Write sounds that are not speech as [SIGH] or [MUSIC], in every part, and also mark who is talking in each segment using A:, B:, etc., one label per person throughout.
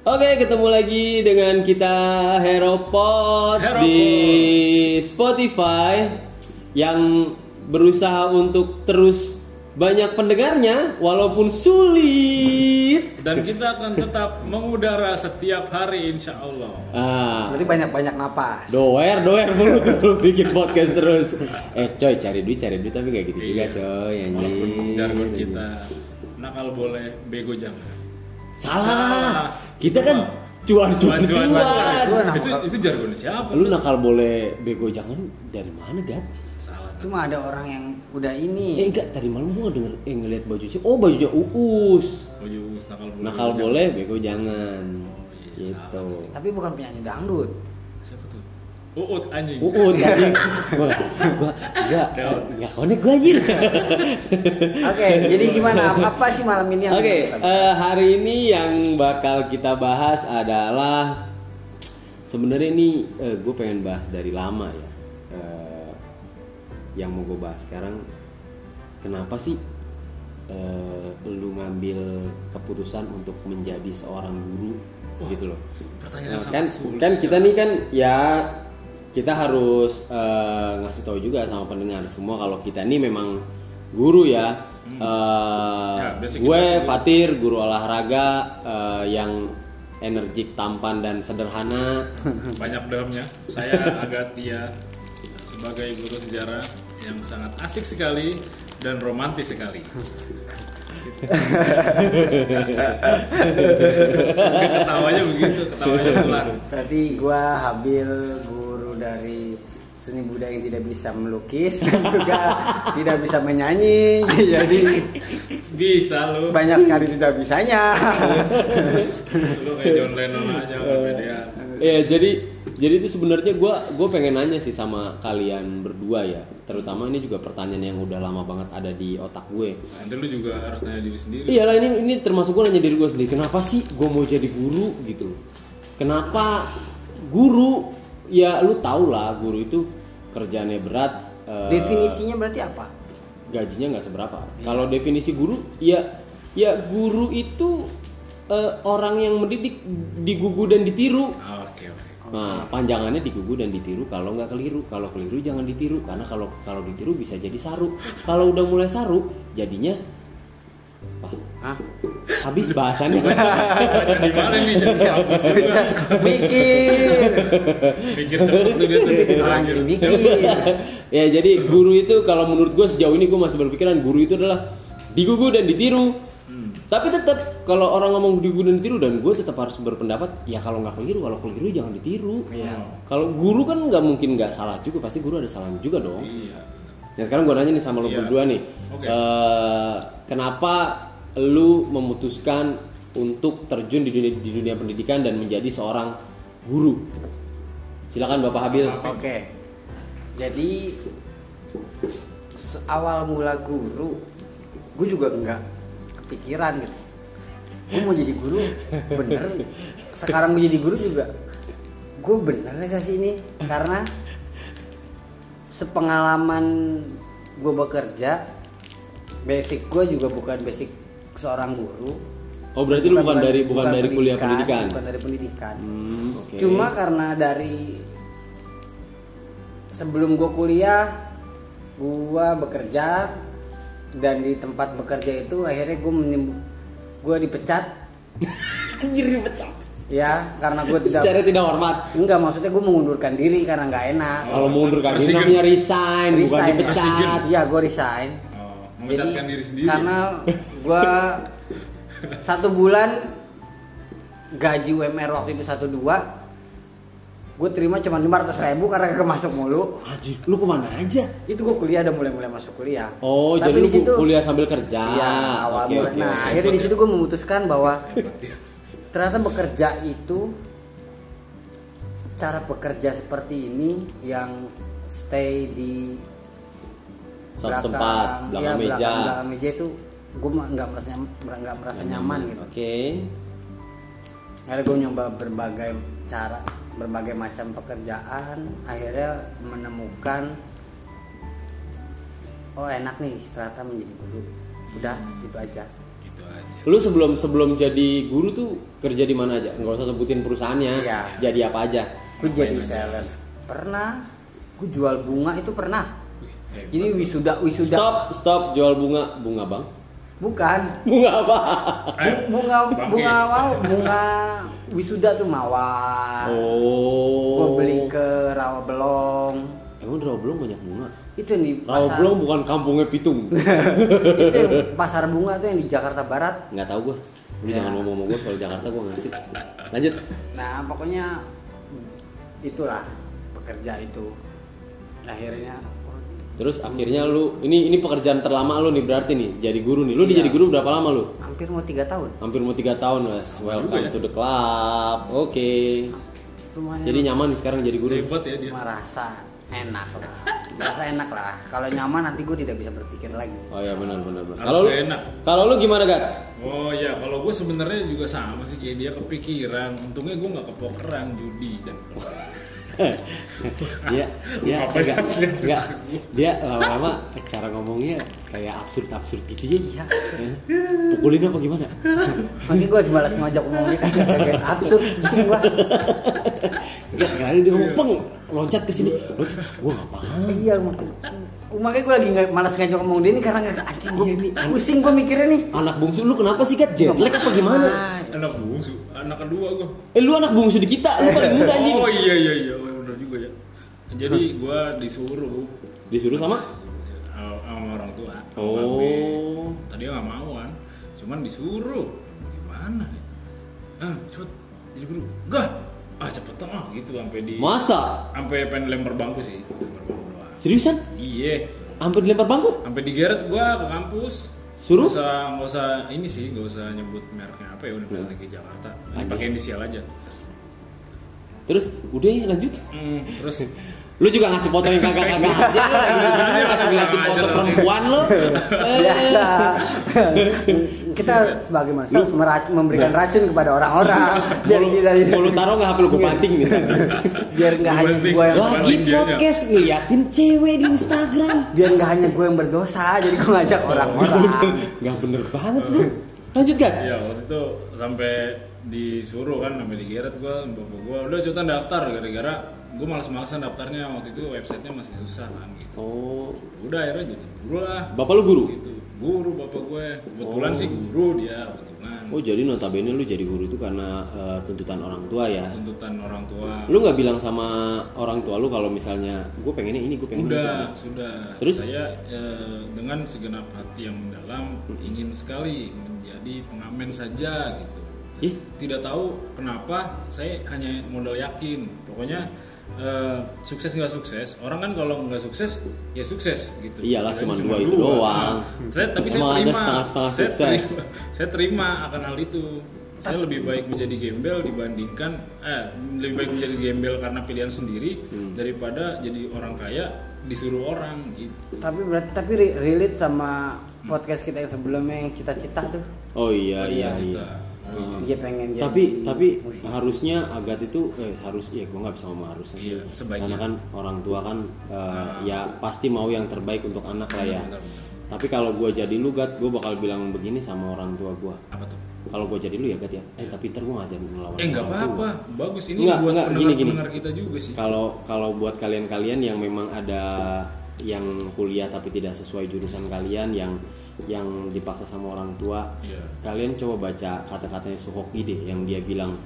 A: Oke, ketemu lagi dengan kita Hero Pods
B: Hero
A: di Spotify yang berusaha untuk terus banyak pendengarnya walaupun sulit.
B: Dan kita akan tetap mengudara setiap hari insya Allah.
A: Ah,
C: Berarti banyak-banyak napas.
A: doer doer mulu tuh [LAUGHS] bikin podcast terus. Eh coy cari duit cari duit tapi kayak gitu juga
B: Iya.
A: coy
B: Walaupun
A: anjing.
B: jargon kita nakal boleh, bego jangan.
A: Salah.
B: Salah.
A: Kita kan cuan cuan
B: Cuan,
A: cuan.
B: cuan,
C: Cuan,
B: Itu itu jargon siapa?
A: Lu nakal boleh bego jangan dari mana Gat?
B: Salah.
C: Cuma ada orang yang udah
A: Eh
C: ini.
A: enggak tadi malam gua denger eh ngeliat baju sih. Oh bajunya Uus.
B: Baju nakal boleh.
A: Nakal boleh bego jangan.
B: Oh, iya,
A: Gitu.
C: Tapi bukan penyanyi dangdut.
B: Uut anjing.
A: Uut anjing. Gua gua enggak enggak konek gua anjir.
C: Oke, jadi gimana? [LAUGHS] Apa sih malam ini yang
A: Oke, eh, hari ini yang bakal kita bahas adalah sebenarnya ini gue pengen bahas dari lama ya. Eh, yang mau gue bahas sekarang, kenapa sih eh, lu ngambil keputusan untuk menjadi seorang guru gitu loh?
B: Pertanyaan yang
A: Nah, kan kan kita nih kan ya kita harus eh, ngasih tahu juga sama pendengar semua kalau kita ini memang guru ya. Eh,
B: Ya, basic
A: gue
B: kita.
A: Fatir guru olahraga eh, yang energik, tampan dan sederhana. [LAUGHS]
B: banyak dalamnya. Saya Agatia sebagai guru sejarah yang sangat asik sekali dan romantis sekali. [LAUGHS] ketawanya begitu, ketawanya pelan.
C: Berarti gua Habil seni budaya yang tidak bisa melukis [LAUGHS] dan juga tidak bisa menyanyi. [LAUGHS] Jadi
B: Bisa lu.
C: banyak sekali tidak bisanya. [LAUGHS]
B: Lu kayak John Lennon aja pedean.
A: Ya jadi jadi itu sebenarnya gue gue pengen nanya sih sama kalian berdua ya. Terutama ini juga pertanyaan yang udah lama banget ada di otak gue.
B: Nanti lu juga harus nanya diri sendiri.
A: Iyalah ini ini termasuk gue nanya diri gue sendiri. Kenapa sih gue mau jadi guru gitu? Kenapa guru? Ya lu tau lah guru itu kerjanya berat. eh,
C: Definisinya berarti apa?
A: gajinya nggak seberapa. Kalau definisi guru, ya ya guru itu eh, orang yang mendidik digugu dan ditiru.
B: Ah, Oke oke.
A: Nah, panjangannya digugu dan ditiru kalau nggak keliru. Kalau keliru jangan ditiru karena kalau kalau ditiru bisa jadi saru. Kalau udah mulai saru, jadinya
C: Hah?
A: habis bahasannya. [LAUGHS]
B: Baca di mana nih? Jadi juga.
C: Mikir.
B: Mikir tuh dia tuh mikir
C: Orang jadi mikir. [LAUGHS]
A: ya jadi guru itu kalau menurut gue sejauh ini gue masih berpikiran guru itu adalah digugu dan ditiru. Tapi tetap kalau orang ngomong digugu dan ditiru dan gue tetap harus berpendapat ya kalau nggak keliru kalau keliru jangan ditiru.
C: Iya.
A: Kalau guru kan nggak mungkin nggak salah juga pasti guru ada salahnya juga dong.
B: Iya.
A: Nah sekarang gue nanya nih sama lo
B: Iya.
A: berdua nih,
B: Oke.
A: Eh, kenapa lu memutuskan untuk terjun di dunia, di dunia pendidikan dan menjadi seorang guru? Silakan Bapak Habil.
C: Oke. Jadi se- awal mula guru, gue juga enggak kepikiran gitu. Gue mau jadi guru, bener. Sekarang gue jadi guru juga, gue bener gak sih ini? Karena sepengalaman gue bekerja, basic gue juga bukan basic seorang guru.
A: Oh berarti lu bukan dari bukan, dari kuliah pendidikan.
C: Bukan dari pendidikan.
A: Hmm, oke.
C: Cuma karena dari sebelum gue kuliah, gue bekerja dan di tempat bekerja itu akhirnya gue gue dipecat. [LAUGHS]
A: anjir dipecat.
C: Ya, karena gue [LAUGHS] tidak
A: Secara tidak hormat.
C: enggak maksudnya gue mengundurkan diri karena nggak enak.
A: Kalau mengundurkan diri namanya resign, bukan
C: Resign.
A: dipecat.
C: Iya, gue resign.
B: Oh, memecatkan diri sendiri.
C: Karena [LAUGHS] gue satu bulan gaji UMR waktu itu satu dua, gue terima cuma lima ratus ribu karena gak masuk mulu.
A: Anjir, lu ke mana aja?
C: itu gue kuliah udah mulai mulai masuk kuliah
A: Oh,
C: Tapi
A: jadi lu
C: di situ-
A: kuliah sambil kerja.
C: Iya awal mulai
A: oke,
C: nah
A: oke.
C: akhirnya di situ gue memutuskan bahwa
B: ya. [LAUGHS]
C: ternyata bekerja itu cara bekerja seperti ini yang stay di
A: Satu tempat, belakang
C: ya,
A: meja.
C: belakang, belakang meja itu gue nggak merasa nggak merasa nyaman gitu
A: Oke.
C: akhirnya gue nyoba berbagai cara berbagai macam pekerjaan akhirnya menemukan oh enak nih ternyata menjadi guru udah itu aja
B: Gitu aja.
A: Lu sebelum sebelum jadi guru tuh kerja di mana aja? Nggak usah sebutin perusahaannya.
C: Iya.
A: Jadi apa aja?
C: gue jadi sales pernah gue jual bunga itu pernah
B: Hebat.
C: jadi wisuda wisuda
A: Stop, stop jual bunga. Bunga, Bang.
C: bukan [LAUGHS]
A: Bunga apa?
B: Eh,
C: bunga bunga wow bunga wisuda tuh mawar gue
A: Oh.
C: beli ke rawa belong
A: Emang di Rawabelong banyak bunga?
C: Itu nih pasar
A: Rawabelong bukan kampungnya Pitung. [LAUGHS]
C: itu yang pasar bunga tuh yang di Jakarta Barat
A: Nggak tahu gua. Lu
C: Ya.
A: jangan ngomong sama gua soal Jakarta gua ngerti. Lanjut.
C: nah pokoknya itulah pekerja itu akhirnya
A: Terus akhirnya lu ini ini pekerjaan terlama lu nih berarti nih jadi guru nih. Lu
C: Iya.
A: jadi guru berapa lama lu?
C: hampir mau tiga tahun
A: Hampir mau tiga tahun mas. Welcome
B: ya.
A: to the club. Oke.
C: lumayan
A: Jadi nyaman nih sekarang jadi guru.
B: Hebat ya dia.
C: merasa enak lah merasa enak lah kalau nyaman nanti gue tidak bisa berpikir lagi
A: Oh ya benar benar benar. Kalau lu
B: enak.
A: kalau lu gimana Gat?
B: Oh ya, kalau gue sebenarnya juga sama sih kayak dia kepikiran. Untungnya gue nggak kepokeran judi kan. [LAUGHS]
A: dia dia
B: Apa
A: enggak enggak dia lama-lama cara ngomongnya kayak absurd absurd gitu ya. Pukulin apa gimana?
C: makanya gue malas ngajak ngomong gitu kayak absurd pusing gue
A: Enggak, kali dia ngomong peng loncat ke sini. Loncat. Gua enggak paham.
C: iya makanya makanya gue lagi nggak malas ngajak ngomong dia ini karena nggak anjing gue pusing gue mikirnya nih
A: Anak bungsu lu kenapa sih Gat? Jet lag apa gimana?
B: Anak bungsu, anak kedua gue.
A: Eh lu anak bungsu di kita, lu paling muda anjing.
B: Oh iya iya iya, bener juga ya. Jadi gue disuruh
A: Disuruh sama?
B: sama orang tua.
A: Oh.
B: Tadi nggak mau kan, cuman disuruh. Gimana nih? Ah, cepet jadi guru. Gah, ah cepetan ah gitu sampai di
A: Masa?
B: sampai pengen lempar bangku sih. Lempar bangku doang.
A: Seriusan?
B: Iya,
A: Hampir dilempar bangku?
B: sampai digeret gua ke kampus.
A: Suruh?
B: Nggak usah nggak usah ini sih, nggak usah nyebut mereknya apa ya Universitas Negeri Jakarta.
A: Aja.
B: Pakai inisial aja.
A: Terus udah ya lanjut.
B: Hmm, terus
A: Lu juga ngasih foto yang kagak-kagak [LAUGHS] aja. Lu kasih ngeliatin foto perempuan lu. [LAUGHS] Eh.
C: biasa kita sebagai manusia memberikan racun kepada orang-orang [LAUGHS] biar tidak
A: mau lu taruh nggak HP lu gue banting nih.
C: biar nggak hanya gue yang
A: Lagi podcast ngeliatin cewek di Instagram.
C: biar nggak hanya gue yang berdosa jadi gue ngajak orang-orang
A: Gak bener banget lu. Lanjut kan?
B: ya waktu itu sampai disuruh kan sampai digeret gua bapak gua udah cepetan daftar gara-gara gua malas-malasan daftarnya waktu itu websitenya masih susah kan gitu.
A: Oh,
B: Udah akhirnya jadi guru lah.
A: bapak lu guru?
B: Gitu. Guru bapak gue. Kebetulan
A: Oh.
B: sih guru dia kebetulan.
A: Oh jadi notabene lu jadi guru itu karena eh, tuntutan orang tua ya?
B: Tuntutan orang tua.
A: Lu nggak bilang sama orang tua lu kalau misalnya gue pengennya ini, gue pengen
B: Udah,
A: ini.
B: sudah.
A: Terus?
B: Saya eh, dengan segenap hati yang mendalam ingin sekali menjadi pengamen saja gitu.
A: Ih,
B: Tidak tahu kenapa saya hanya modal yakin. Pokoknya eh, sukses nggak sukses. Orang kan kalau nggak sukses ya sukses gitu.
A: Iyalah, cuma dua itu doang.
B: Nah, saya tapi saya
A: Emang ada
B: terima.
A: setengah-setengah
B: saya
A: sukses.
B: terima. Saya terima akan hal itu. Saya lebih baik menjadi gembel dibandingkan eh lebih baik menjadi gembel karena pilihan sendiri
A: Hmm.
B: daripada jadi orang kaya disuruh orang gitu.
C: tapi berarti tapi re- relate sama podcast kita yang sebelumnya yang cita-cita tuh
A: oh iya
B: Oh,
A: iya
B: cita-cita.
A: iya.
B: Oh,
C: dia pengen jadi
A: Tapi tapi
C: musisi.
A: harusnya Agat itu eh, harus ya gue nggak bisa ngomong harusnya sih.
B: Iya, sebaiknya.
A: Karena kan orang tua kan eh, ya pasti mau yang terbaik untuk anak lah ya.
B: Benar, benar.
A: Tapi kalau gue jadi lu Gat, gue bakal bilang begini sama orang tua gue.
B: Apa tuh?
A: Kalau gue jadi lu ya Gat ya. Eh tapi ntar gue ngajarin melawan
B: Eh nggak apa-apa, bagus ini
A: Nggak,
B: buat
A: nggak, gini,
B: pendengar,
A: gini.
B: pendengar kita juga sih.
A: Kalau kalau buat kalian-kalian yang memang ada yang kuliah tapi tidak sesuai jurusan kalian yang yang dipaksa sama orang tua
B: Iya.
A: kalian coba baca kata-katanya Suhoki deh yang dia bilang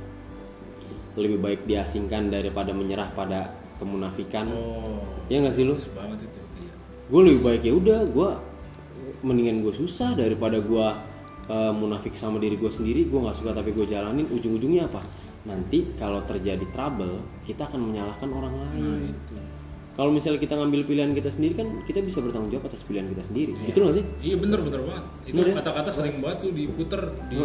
A: lebih baik diasingkan daripada menyerah pada kemunafikan
B: Oh,
A: ya nggak sih lu
B: banget itu. Iya.
A: gue lebih baik ya udah gue mendingan gue susah daripada gue eh, munafik sama diri gue sendiri gue nggak suka tapi gue jalanin ujung-ujungnya apa nanti kalau terjadi trouble kita akan menyalahkan orang
B: Nah,
A: lain
B: itu.
A: Kalau misalnya kita ngambil pilihan kita sendiri kan kita bisa bertanggung jawab atas pilihan kita sendiri itu nggak sih
B: Iya bener bener banget. Itu
A: ya?
B: kata-kata sering banget tuh diputer di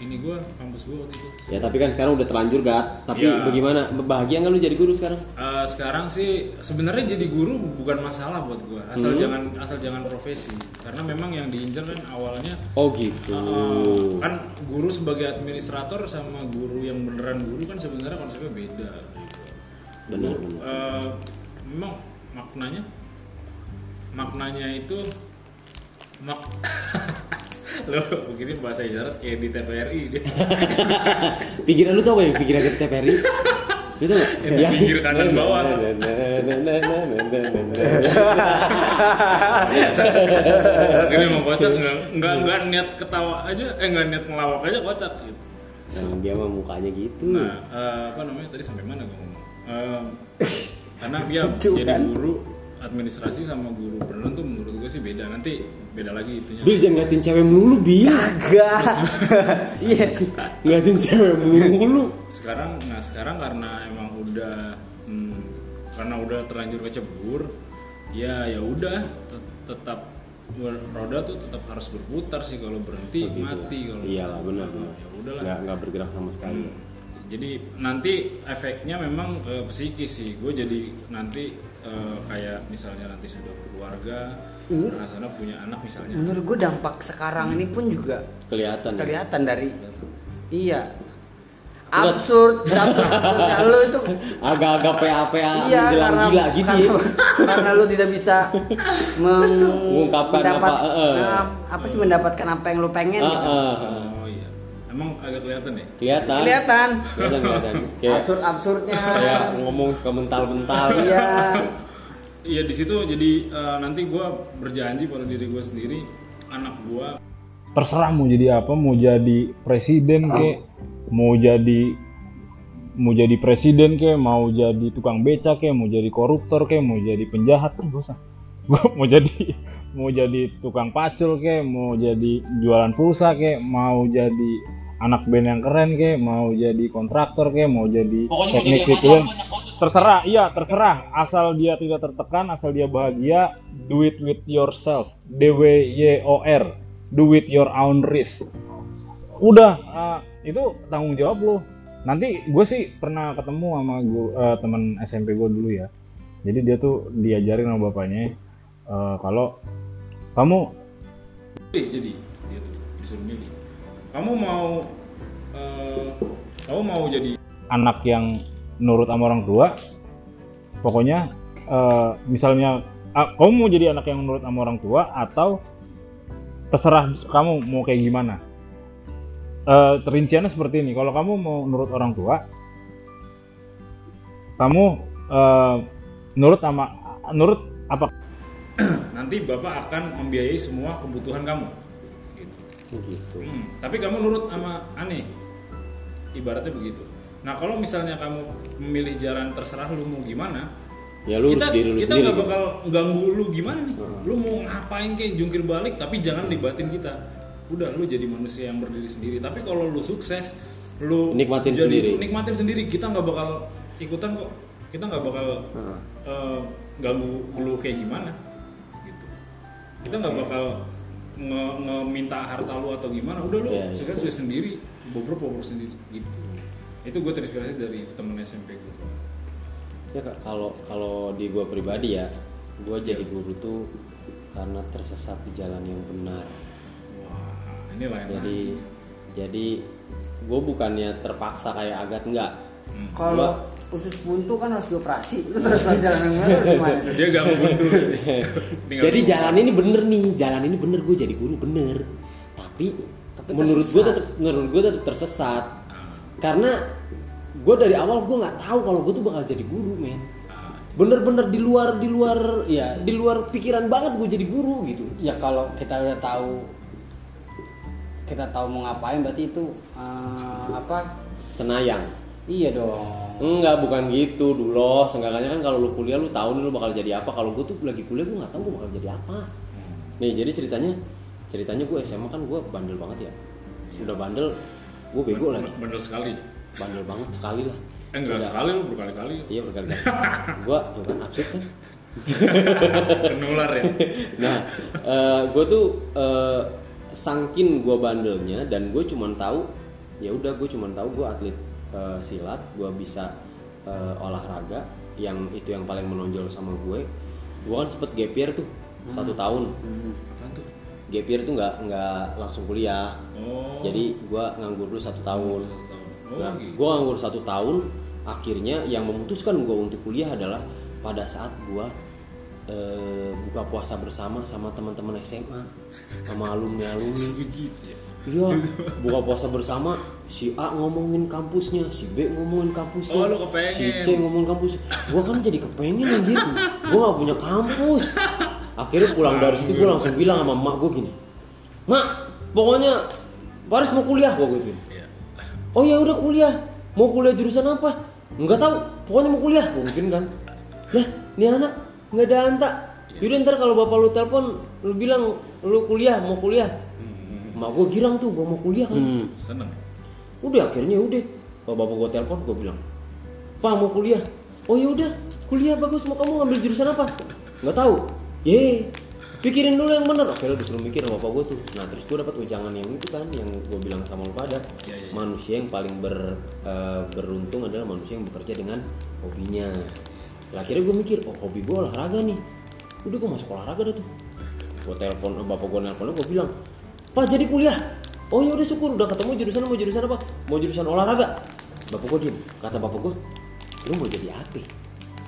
B: ini gua kampus gua waktu itu.
A: ya tapi kan sekarang udah terlanjur gat tapi
B: Ya.
A: bagaimana bahagia nggak lu jadi guru sekarang
B: Eh, sekarang sih sebenarnya jadi guru bukan masalah buat gua asal
A: Hmm.
B: jangan asal jangan profesi karena memang yang diincar kan awalnya
A: oh gitu
B: eh, kan guru sebagai administrator sama guru yang beneran guru kan sebenarnya konsepnya beda gitu.
A: benar benar
B: eh, memang maknanya maknanya itu mak [LAUGHS] lo begini bahasa isyarat? Kayak di TVRI dia. [LAUGHS]
A: Pikiran lu tau gak yang pikiran ke TVRI lu tau gak?
B: Yang pinggir kanan bawah. ini mau kocak nggak nggak nggak niat ketawa aja eh nggak niat ngelawak aja kocak gitu.
A: Nah, dia mah mukanya gitu.
B: Nah eh, apa namanya? Tadi sampai mana gue ngomong? Eh, karena dia jadi
C: kan?
B: guru administrasi sama guru berenang tuh menurut gue sih beda nanti beda lagi itunya
A: Bil jangan ngeliatin cewek melulu Bil
C: Agak. [LAUGHS] Iya sih.
A: Ngeliatin cewek melulu
B: sekarang nah sekarang karena emang udah hmm, karena udah terlanjur kecebur ya ya udah tet- tetap roda tuh tetap harus berputar sih kalau berhenti
A: Begitu.
B: mati kalau
A: Iyalah benar benar
B: ya udahlah
A: nggak nggak bergerak sama sekali
B: jadi nanti efeknya memang ke psikis sih gue jadi nanti eh, kayak misalnya nanti sudah berkeluarga
C: Hmm.
B: sana punya anak misalnya
C: Menurut gue dampak sekarang ini pun juga
A: kelihatan ya?
C: kelihatan dari iya absurd absurd lo itu [LAUGHS]
A: agak-agak PA-PA
C: iya
A: menjelang
C: karena
A: gila gitu ya
C: karena, karena lo tidak bisa meng,
A: Mengungkapkan
C: mendapat,
A: apa,
C: nah, apa sih mendapatkan apa yang lo pengen gitu.
A: ah, ah.
B: Emang agak kelihatan ya?
A: Kelihatan.
C: Kelihatan.
A: Kelihatan kelihatan. Kayak
C: absurd absurdnya.
A: kayak ngomong suka mental-mental. [LAUGHS]
C: Iya.
B: Iya di situ jadi eh, nanti gue berjanji pada diri gue sendiri anak gue
D: terserah mau jadi apa mau jadi presiden ke mau jadi mau jadi presiden ke mau jadi tukang beca ke mau jadi koruptor ke mau jadi penjahat kan gak usah Gua mau jadi mau jadi tukang pacul ke mau jadi jualan pulsa ke mau jadi anak band yang keren ke mau jadi kontraktor ke mau jadi teknik sipil terserah iya terserah. Asal dia tidak tertekan asal dia bahagia do it with yourself. D W Y O R do it your own risk. Udah eh, itu tanggung jawab lo nanti gue sih pernah ketemu sama guru, eh, teman SMP gue dulu ya. Jadi dia tuh diajarin sama bapaknya eh, kalau kamu
B: jadi dia tuh disuruh milih kamu mau eh, kamu mau jadi
D: anak yang nurut sama orang tua pokoknya eh, misalnya ah, kamu mau jadi anak yang nurut sama orang tua atau terserah kamu mau kayak gimana. Eh, rinciannya seperti ini. Kalau kamu mau nurut orang tua kamu eh, nurut sama nurut apa? [CLEARS THROAT]
B: Nanti bapak akan membiayai semua kebutuhan kamu gitu.
A: gitu
B: Hmm, tapi kamu nurut sama aneh ibaratnya begitu. Nah kalau misalnya kamu memilih jalan terserah lu mau gimana?
A: Ya lu
B: kita
A: diri lu
B: kita nggak bakal ganggu lu gimana nih? Lu mau ngapain kayak jungkir balik tapi jangan libatin kita. Udah lu jadi manusia yang berdiri sendiri. Tapi kalau lu sukses lu
A: Nikmatin
B: jadi
A: sendiri.
B: itu, nikmatin sendiri kita nggak bakal ikutan kok. Kita nggak bakal eh, ganggu lu kayak gimana? Gitu. Kita nggak bakal nge, nge- minta harta lu atau gimana udah lu
A: Iya, iya.
B: sukses sukses sendiri bobrok bobrok sendiri gitu. Itu gue terinspirasi dari itu temen SMP gue tuh.
A: Ya Kak, kalau kalau di gua pribadi ya gua jadi guru tuh karena tersesat di jalan yang benar.
B: Wah ini lain
A: jadi
B: lagi.
A: jadi gue bukannya terpaksa kayak agat enggak
C: kalau usus buntu kan harus dioperasi. Lu terus jalan yang harus gimana
B: dia gak buntu. Tinggal
A: jadi jalan ini bener nih jalan ini bener gue jadi guru bener. Tapi,
C: Tapi
A: menurut gue tetap menurut gue tetap tersesat.
B: Ah,
A: karena gue dari awal gue nggak tahu kalau gue tuh bakal jadi guru men. Bener-bener di luar di luar ya di luar pikiran banget gue jadi guru gitu.
C: Ya kalau kita udah tahu kita tahu mau ngapain berarti itu eh, apa?
A: Senayang.
C: Iya dong
A: enggak bukan gitu dulu seenggaknya kan kalau lu kuliah lu tahu nih lu bakal jadi apa. Kalau gue tuh lagi kuliah gue nggak tahu gue bakal jadi apa. Nih jadi ceritanya ceritanya gue SMA kan gue bandel banget ya. Udah bandel gue bego lagi
B: Bener sekali.
A: bandel banget sekali lah.
B: Eh enggak
A: Udah.
B: sekali lu berkali-kali.
A: iya berkali-kali. Gue tuh kan absurd kan?
B: Penular ya. [LAUGHS]
A: nah gue tuh eh, sangkin gue bandelnya dan gue cuman tahu ya udah gue cuman tahu gue atlet eh, silat gue bisa eh, olahraga yang itu yang paling menonjol sama gue. Gue kan sempet gap year tuh satu tahun.
B: Tuh?
A: gap year tuh nggak nggak langsung kuliah.
B: Oh.
A: jadi gue nganggur dulu satu tahun.
B: Oh,
A: Nah,
B: gitu.
A: gue nganggur satu tahun akhirnya yang memutuskan gue untuk kuliah adalah pada saat gue eh, buka puasa bersama sama teman-teman SMA sama alumni alumni
B: ya?
A: Iya buka puasa bersama si A ngomongin kampusnya si B ngomongin kampusnya
B: Oh, lu kepengen.
A: si C ngomongin kampus gua kan jadi kepengen anjir gua gak punya kampus. Akhirnya pulang dari situ gua langsung bilang sama emak gua gini mak pokoknya Paris mau kuliah gua gitu
B: Iya.
A: oh ya udah kuliah. Mau kuliah jurusan apa? Nggak tahu. Pokoknya mau kuliah mungkin kan. Lah ini anak nggak ada anta. Yaudah ntar kalau bapak lu telepon lu bilang lu kuliah mau kuliah. Mak gua girang tuh gua mau kuliah kan.
B: Seneng
A: udah akhirnya udah. Kalau bapak gua telepon gua bilang pak mau kuliah? Oh ya udah kuliah bagus. Mau kamu ngambil jurusan apa? Nggak tahu. Ye pikirin dulu yang bener. Akhirnya disuruh mikir sama bapak gua tuh. Nah terus gua dapat ujangan yang itu kan yang gua bilang sama lu pada.
B: Iya, iya, iya.
A: manusia yang paling ber, eh, beruntung adalah manusia yang bekerja dengan hobinya. Lah akhirnya gue mikir oh hobi gue olahraga nih. Udah gue masuk olahraga dah tuh. Gue telepon eh, bapak gue nelpon gue bilang pak jadi kuliah oh ya udah syukur udah ketemu jurusan mau jurusan apa? Mau jurusan olahraga? Bapak gue diem kata bapak gue lu mau jadi apa?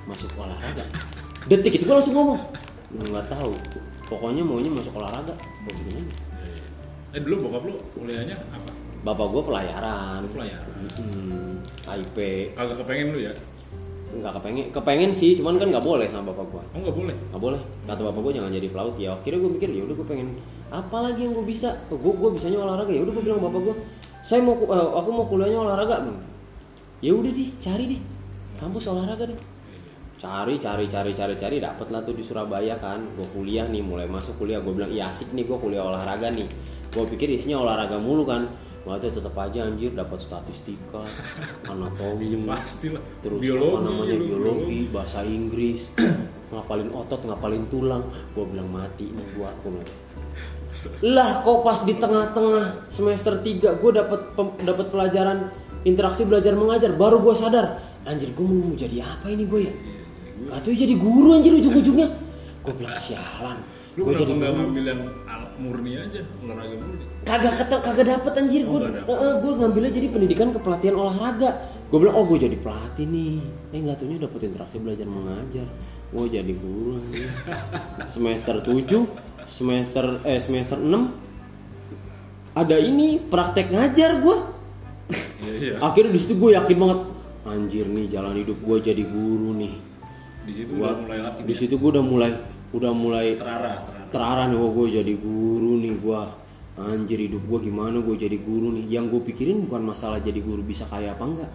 A: Masuk olahraga. Detik itu gue langsung ngomong nggak tahu pokoknya maunya masuk olahraga. Gue bilang aja.
B: eh dulu bokap lu kuliahnya apa?
A: Bapak gue pelayaran.
B: Pelayaran.
A: Hmm, IP
B: kagak kepengen lu ya?
A: Nggak kepengen kepengen sih cuman kan nggak boleh sama bapak gua.
B: Oh nggak boleh?
A: Nggak boleh. Kata bapak gua jangan jadi pelaut. Ya akhirnya gue mikir ya udah gue pengen apa lagi yang gue bisa? Gue gue bisanya olahraga. Ya udah gue bilang bapak gua saya mau eh, aku mau kuliahnya olahraga. Hmm. ya udah deh cari deh. Kampus olahraga deh. Cari cari cari cari cari. Dapet lah tuh di Surabaya kan. Gue kuliah nih mulai masuk kuliah. Gue bilang iya asik nih gue kuliah olahraga nih. Gue pikir isinya olahraga mulu kan. Waktu tetap aja anjir dapat statistika, [LAUGHS] anatomi,
B: pasti lah.
A: terus
B: biologi
A: apa namanya
B: lu,
A: biologi bahasa Inggris [CLEARS THROAT] ngapalin otot ngapalin tulang. Gue bilang mati nih gue aku bilang lah kok pas di tengah-tengah semester 3 gue dapat dapat pelajaran interaksi belajar mengajar baru gue sadar anjir gue mau jadi apa ini gue ya? Atau jadi guru anjir ujung-ujungnya. Gue bilang sialan
B: lu
A: gue
B: kenapa
A: jadi
B: nggak ngambil yang murni aja olahraga murni?
A: Kagak ketel kagak dapet anjir gue
B: Oh,
A: gue ngambilnya jadi pendidikan kepelatihan olahraga. Gue bilang oh gue jadi pelatih nih. Eh nggak taunya dapet interaksi belajar mengajar. Gue jadi guru anjir. [LAUGHS] semester 7 semester eh semester 6 ada ini praktek ngajar gue
B: iya iya.
A: Akhirnya di situ gue yakin banget anjir nih jalan hidup gue jadi guru nih.
B: Di situ
A: Gua-
B: udah mulai
A: di situ gue udah mulai udah mulai
B: terarah terarah.
A: terarah nih gue jadi guru nih gue anjir hidup gue gimana gue jadi guru nih? Yang gue pikirin bukan masalah jadi guru bisa kaya apa enggak.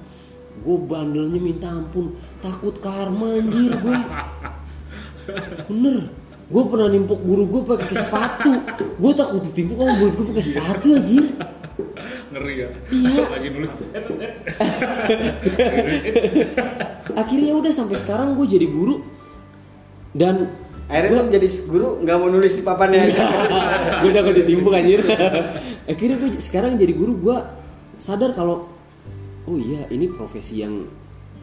A: Gue bandelnya minta ampun takut karma anjir gue [LAUGHS] bener gue pernah nimpuk guru gue pakai sepatu. Gue takut ditimpuk sama murid gue pakai sepatu anjir.
B: Ngeri ya.
A: Iya.
B: lagi nulis
A: akhirnya udah sampai sekarang gue jadi guru. Dan
C: akhirnya lu jadi guru nggak mau nulis di papannya aja
A: gue takut ditimpuk anjir. Akhirnya gue sekarang jadi guru gue sadar kalau oh iya ini profesi yang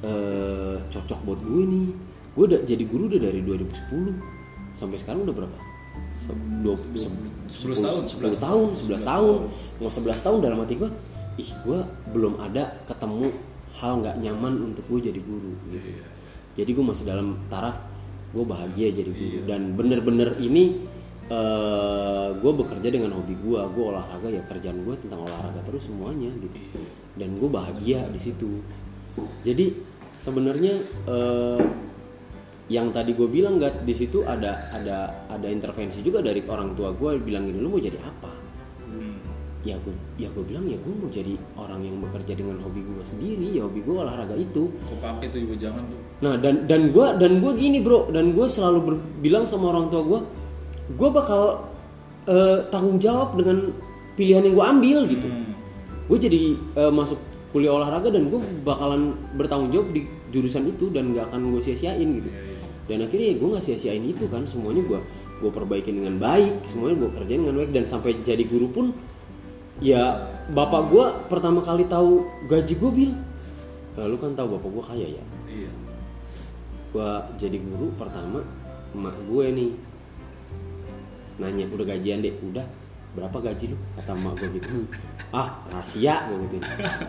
A: eh, cocok buat gue nih. Gue udah jadi guru udah dari 2010 sampai sekarang udah berapa? Se- dua- se-
B: 11 tahun,
A: 11 tahun 11 tahun. mau 11 tahun dalam hati gue ih gue belum ada ketemu hal nggak nyaman untuk gue jadi guru gitu. Jadi gue masih dalam taraf gue bahagia jadi guru. Dan bener-bener ini eh gue bekerja dengan hobi gue gue olahraga ya kerjaan gue tentang olahraga terus semuanya gitu. Dan gue bahagia di situ. Jadi sebenarnya eh, yang tadi gue bilang gak di situ ada ada ada intervensi juga dari orang tua gue bilang gini lu mau jadi apa
B: Hmm.
A: ya gue ya gue bilang ya gue mau jadi orang yang bekerja dengan hobi gue sendiri ya hobi gue olahraga itu
B: kau pakai tuh juga jangan tuh
A: Nah dan dan gue dan gue gini bro dan gue selalu ber- bilang sama orang tua gue, gue bakal eh, tanggung jawab dengan pilihan yang gue ambil gitu.
B: Hmm.
A: Gue jadi eh, masuk kuliah olahraga dan gue bakalan bertanggung jawab di jurusan itu dan gak akan gue sia-siain gitu. Dan akhirnya ya gue nggak sia-siain itu kan semuanya gue gue perbaikin dengan baik, semuanya gue kerjain dengan baik dan sampai jadi guru pun ya bapak gue pertama kali tahu gaji gue bil, lalu kan tahu bapak gue kaya ya?
B: Iya.
A: Gua jadi guru pertama emak gue nih nanya udah gajian deh udah berapa gaji lu kata emak gue gitu ah rahasia gue gitu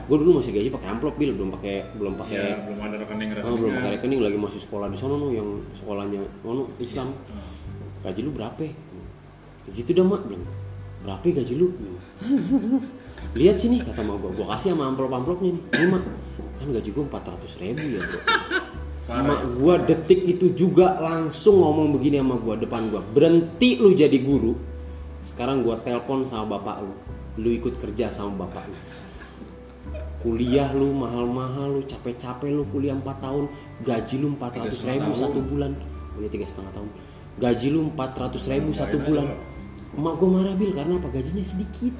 A: gue dulu masih gaji pakai amplop bil belum pakai belum pakai
B: ya belum ada rekening
A: Oh,
B: rekening
A: belum pakai rekening lagi masih sekolah di sana no yang sekolahnya ono Islam. Gaji lu berapa? Ya gitu dah mak bilang. Berapa ya gaji lu? Lihat sini kata mak gua. Gua kasih sama amplop-amplopnya nih. Ini mak kan gaji gua 400 ribu ya bro. Mak gua detik itu juga langsung ngomong begini sama gua depan gua. Berhenti lu jadi guru. Sekarang gua telepon sama bapak lu. Lu ikut kerja sama bapak lu. Kuliah lu mahal-mahal lu capek-capek lu kuliah 4 tahun gaji lu 400 ribu satu bulan. Oh iya tiga setengah tahun. Gaji lu 400 ribu satu bulan. emak gue marah bil karena apa? Gajinya sedikit.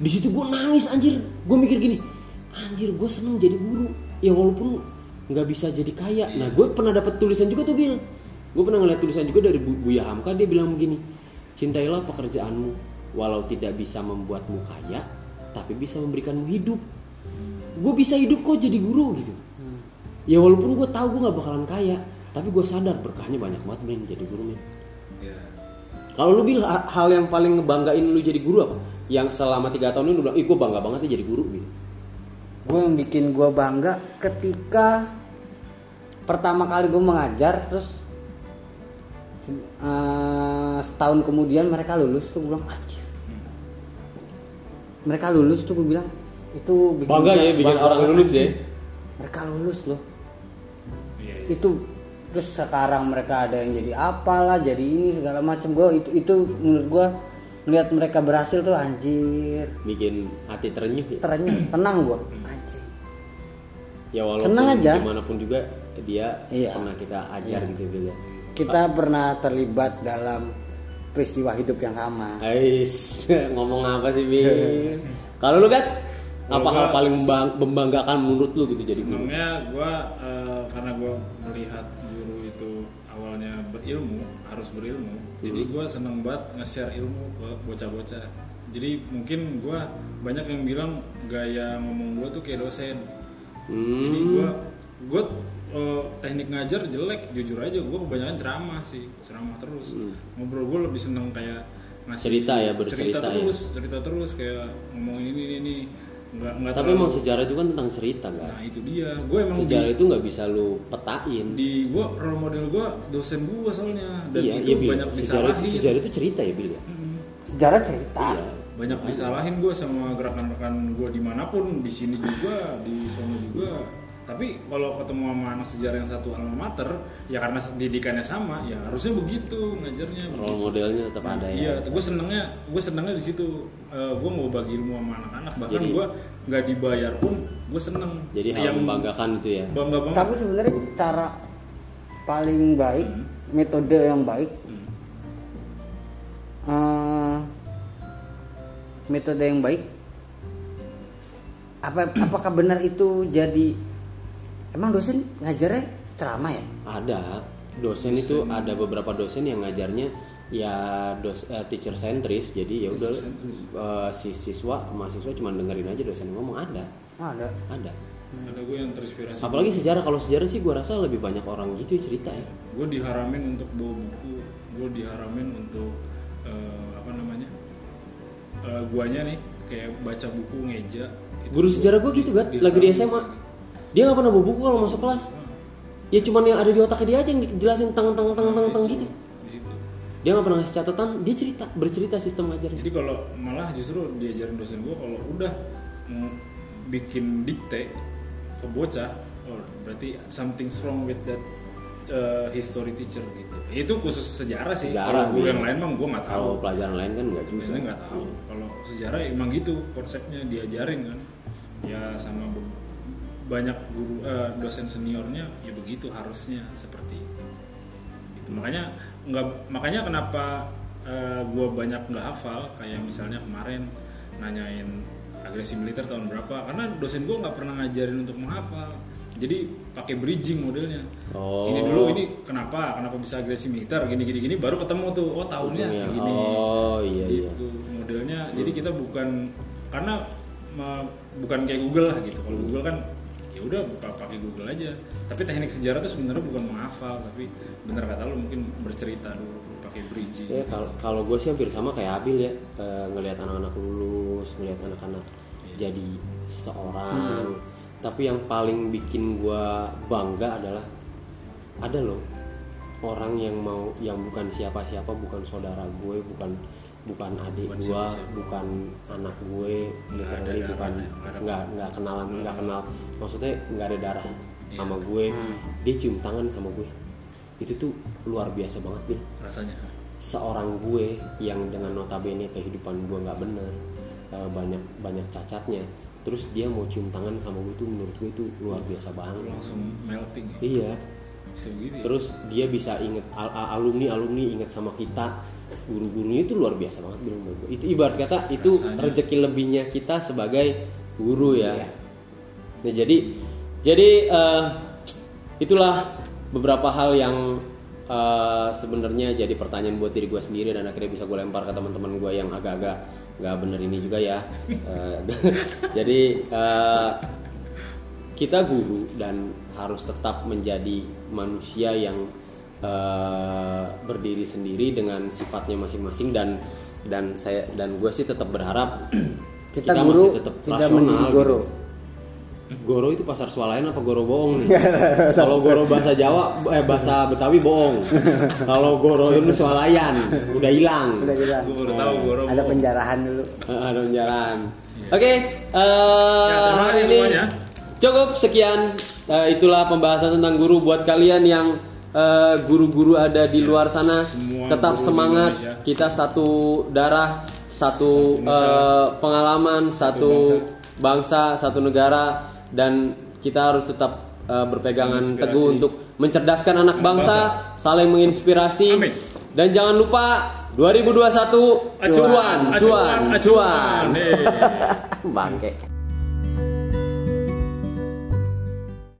A: Di situ gue nangis anjir. Gue mikir gini anjir gue seneng jadi guru. Ya walaupun nggak bisa jadi kaya. Nah gue pernah dapat tulisan juga tuh bil. Gue pernah ngeliat tulisan juga dari Bu Buya Hamka. Dia bilang begini cintailah pekerjaanmu walau tidak bisa membuatmu kaya tapi bisa memberikanmu hidup. Gue bisa hidup kok jadi guru gitu. Ya walaupun gue tahu gue nggak bakalan kaya tapi gue sadar berkahnya banyak banget men jadi guru men
B: ya
A: kalau lu bilang hal yang paling ngebanggain lu jadi guru apa? Yang selama tiga tahun ini lu bilang ih gue bangga banget ya jadi guru gitu.
C: Gue yang bikin gue bangga ketika pertama kali gue mengajar terus eh, setahun kemudian mereka lulus tuh gue bilang anjir. Mereka lulus tuh gue bilang itu bikin
A: Bangga ya, bikin
C: bangga
A: orang
C: banget,
A: lulus ya.
C: mereka lulus loh.
B: Iya iya.
C: itu terus sekarang mereka ada yang jadi apalah jadi ini segala macam. Gue itu itu menurut gue melihat mereka berhasil tuh anjir.
A: Bikin hati terenyuh ya?
C: Terenyuh [CLEARS THROAT] tenang gue anjir.
A: Ya walaupun
C: Seneng aja.
A: gimana pun juga dia
C: Iya.
A: pernah kita ajar gitu gitu. ya
C: kita pernah terlibat dalam peristiwa hidup yang sama.
A: Ais, [LAUGHS] ngomong apa sih Bil? [LAUGHS] Kalau lu kan apa hal
B: gua-
A: paling membang- membanggakan menurut lu gitu jadi? Guru?
B: Senangnya gue karena gue melihat guru itu awalnya berilmu harus berilmu jadi gue seneng banget nge-share ilmu ke bocah-bocah. Jadi mungkin gue banyak yang bilang gaya ngomong gue tuh kayak dosen. Jadi
A: Hmm,
B: gue gue teknik ngajar jelek jujur aja gue kebanyakan ceramah sih ceramah terus ngobrol gue lebih seneng kayak ngasih
A: Cerita ya, bercerita
B: cerita
A: ya.
B: terus cerita terus kayak ngomongin ini ini ini nggak nggak
A: tapi
B: terlalu-
A: emang sejarah itu kan tentang cerita kan.
B: nah itu dia gue emang di,
A: Sejarah itu nggak bisa lu petain.
B: di gue role model gue dosen gue soalnya dan
A: iya,
B: itu
A: iya, Bil.
B: banyak
A: sejarah,
B: disalahin
A: sejarah itu cerita ya Bil ya.
C: sejarah cerita
A: Iya.
B: banyak disalahin gue sama gerakan-rekan gue di mana pun di sini juga di sono juga tapi kalau ketemu sama anak sejarah yang satu alma mater ya karena didikannya sama ya harusnya begitu ngajarnya
A: Role modelnya tetap ada
B: iya
A: ya.
B: gue senengnya gue senengnya di situ. Gue mau bagi ilmu sama anak-anak bahkan gue nggak dibayar pun gue seneng.
A: Jadi hal membanggakan itu ya.
B: bangga banget.
C: Tapi sebenarnya cara paling baik metode yang baik eh, metode yang baik apa apakah benar itu jadi emang dosen ngajarnya ceramah ya?
A: Ada. Dosen itu ada beberapa dosen yang ngajarnya ya dos, eh, teacher sentris. Jadi ya udah eh, si siswa mahasiswa cuma dengerin aja dosen ngomong. Ada.
C: Oh, ada.
A: Ada.
B: Ada gue yang terinspirasi.
A: Apalagi sejarah. Kalau sejarah sih gua rasa lebih banyak orang gitu ya cerita ya.
B: Gue diharamin untuk bawa buku. Gue diharamin untuk eh, apa namanya eh, guanya nih kayak baca buku ngeja.
A: Guru
B: gua
A: sejarah gua gitu kan lagi di SMA dia nggak pernah bawa buku kalau masuk kelas. Ya cuman yang ada di otaknya dia aja yang dijelasin tang tang tang tang tang gitu. Dia nggak pernah ngasih catatan dia cerita bercerita sistem ngajarnya.
B: Jadi kalau malah justru diajarin dosen gue kalau udah mau bikin dikte ke bocah oh berarti something's wrong with that uh, history teacher gitu. Itu khusus sejarah sih.
A: Sejarah,
B: kalau guru
A: iya.
B: yang lain mah gue nggak tahu.
A: Kalau pelajaran lain kan nggak juga.
B: Nggak tahu. Kalau sejarah emang gitu konsepnya diajarin kan. Ya sama banyak guru eh, dosen seniornya ya begitu harusnya seperti itu. Gitu. makanya nggak makanya kenapa eh, gua banyak nggak hafal kayak misalnya kemarin nanyain agresi militer tahun berapa karena dosen gua nggak pernah ngajarin untuk menghafal. Jadi pakai bridging modelnya.
A: Oh.
B: ini dulu ini kenapa kenapa bisa agresi militer gini gini gini baru ketemu tuh oh tahunnya
A: Untungnya.
B: segini.
A: Oh iya iya.
B: Gitu modelnya. Jadi kita bukan karena bukan kayak Google lah gitu. Kalau Google kan ya ya udah pa- pakai Google aja. Tapi teknik sejarah tuh sebenarnya bukan menghafal tapi bener kata lu mungkin bercerita dulu pakai bridging.
A: Ya kalau kalau gue sih hampir sama kayak Abil ya eh, ngelihat anak-anak lulus, ngelihat anak-anak jadi seseorang. Tapi yang paling bikin gue bangga adalah ada loh orang yang mau yang bukan siapa-siapa, bukan saudara gue, bukan bukan adik
B: Bukan
A: gue,
B: siapa-siapa.
A: bukan anak gue,
B: Nggak ada
A: literally bukan
B: nggak ada-
A: nggak kenalan, nggak kenal. Maksudnya nggak ada darah
B: Iya.
A: sama gue. Dia cium tangan sama gue. Itu tuh luar biasa banget bil
B: rasanya
A: seorang gue yang dengan notabene kehidupan gue nggak bener eh, banyak banyak cacatnya terus dia mau cium tangan sama gue tuh menurut gue itu luar biasa banget
B: langsung melting ya.
A: iya
B: bisa begitu ya?
A: terus dia bisa inget al- al- alumni alumni inget sama kita guru-gurunya itu luar biasa banget bilang gue itu ibarat kata itu
B: Rasanya.
A: rezeki lebihnya kita sebagai guru ya. Nah jadi jadi eh, itulah beberapa hal yang eh, sebenarnya jadi pertanyaan buat diri gue sendiri dan akhirnya bisa gue lempar ke teman-teman gue yang agak-agak nggak bener ini juga ya. Eh, [LAUGHS] jadi eh, kita guru dan harus tetap menjadi manusia yang eh, berdiri sendiri dengan sifatnya masing-masing dan dan saya dan gue sih tetap berharap [CLEARS THROAT]
C: kita, guru
A: masih tetap
C: tidak
A: rasional
C: menjadi
A: gitu.
C: guru
A: Goro itu pasar swalayan apa goro bohong? [LAUGHS] nih? Kalau goro bahasa Jawa, eh bahasa Betawi bohong. [LAUGHS] Kalau goro itu swalayan, udah hilang.
C: udah jelas
B: gue baru tahu gue
C: ada penjarahan dulu
A: Eh, Ada penjarahan. Oke, eh,
B: Ya,
A: ini
B: semuanya.
A: cukup sekian. Eh, itulah pembahasan tentang guru buat kalian yang eh, guru-guru ada di luar sana.
B: semua
A: Tetap semangat.
B: Indonesia.
A: Kita satu darah, satu eh, pengalaman, satu
B: bangsa.
A: bangsa, satu negara, dan kita harus tetap eh, berpegangan teguh untuk mencerdaskan anak bangsa, saling menginspirasi,
B: Amin.
A: dan jangan lupa 2021
B: Acuan,
A: cuan, cuan,
B: acuan,
A: cuan.
B: acuan. Hei. [LAUGHS]
A: Bangke.